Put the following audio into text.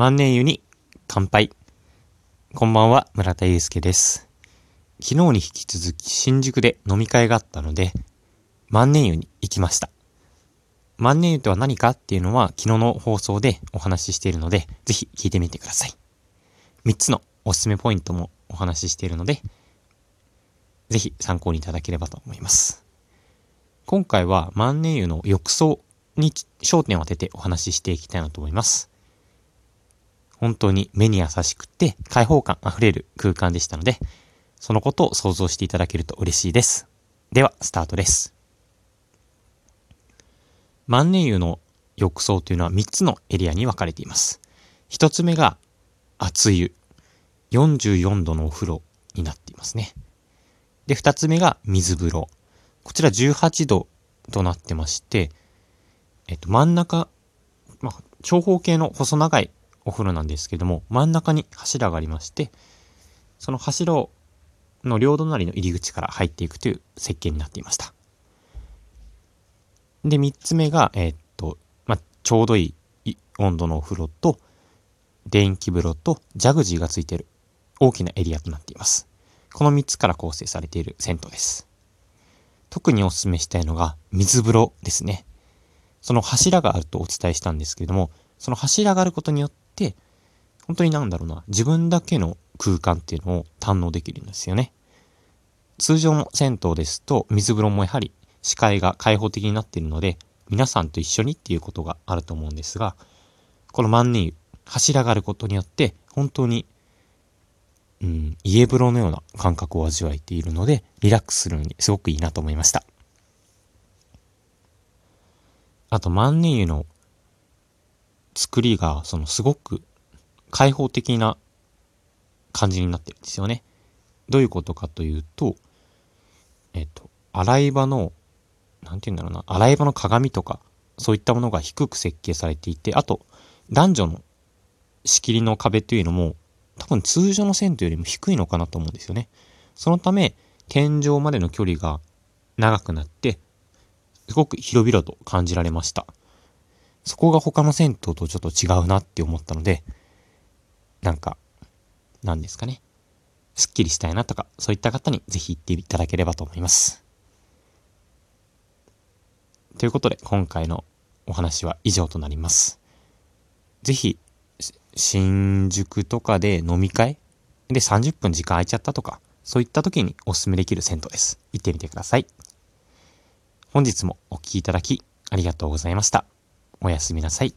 万年湯に乾杯。こんばんは、村田祐介です。昨日に引き続き新宿で飲み会があったので、万年湯に行きました。万年湯とは何かっていうのは昨日の放送でお話ししているので、ぜひ聞いてみてください。3つのおすすめポイントもお話ししているので、ぜひ参考にいただければと思います。今回は万年湯の浴槽に焦点を当ててお話ししていきたいなと思います。本当に目に優しくて開放感あふれる空間でしたので、そのことを想像していただけると嬉しいです。では、スタートです。万年湯の浴槽というのは3つのエリアに分かれています。1つ目が熱湯。44度のお風呂になっていますね。で、2つ目が水風呂。こちら18度となってまして、えっと、真ん中、まあ、長方形の細長いお風呂なんですけども、真ん中に柱がありまして、その柱の両隣の入り口から入っていくという設計になっていました。で、三つ目が、えー、っと、まあ、ちょうどいい温度のお風呂と、電気風呂とジャグジーがついている大きなエリアとなっています。この三つから構成されている銭湯です。特にお勧めしたいのが水風呂ですね。その柱があるとお伝えしたんですけれども、その柱があることによって、本当になんだろうな、自分だけの空間っていうのを堪能できるんですよね。通常の銭湯ですと、水風呂もやはり視界が開放的になっているので、皆さんと一緒にっていうことがあると思うんですが、この万年湯、柱があることによって、本当に、うん、家風呂のような感覚を味わえているので、リラックスするのにすごくいいなと思いました。あと万年湯の作りが、そのすごく開放的な感じになってるんですよね。どういうことかというと、えっと、洗い場の、なんて言うんだろうな、洗い場の鏡とか、そういったものが低く設計されていて、あと、男女の仕切りの壁というのも、多分通常の銭湯よりも低いのかなと思うんですよね。そのため、天井までの距離が長くなって、すごく広々と感じられました。そこが他の銭湯とちょっと違うなって思ったので、なんか、なんですかね。すっきりしたいなとか、そういった方にぜひ行っていただければと思います。ということで、今回のお話は以上となります。ぜひ、新宿とかで飲み会？で30分時間空いちゃったとか、そういった時にお勧めできる銭湯です。行ってみてください。本日もお聴きいただきありがとうございました。おやすみなさい。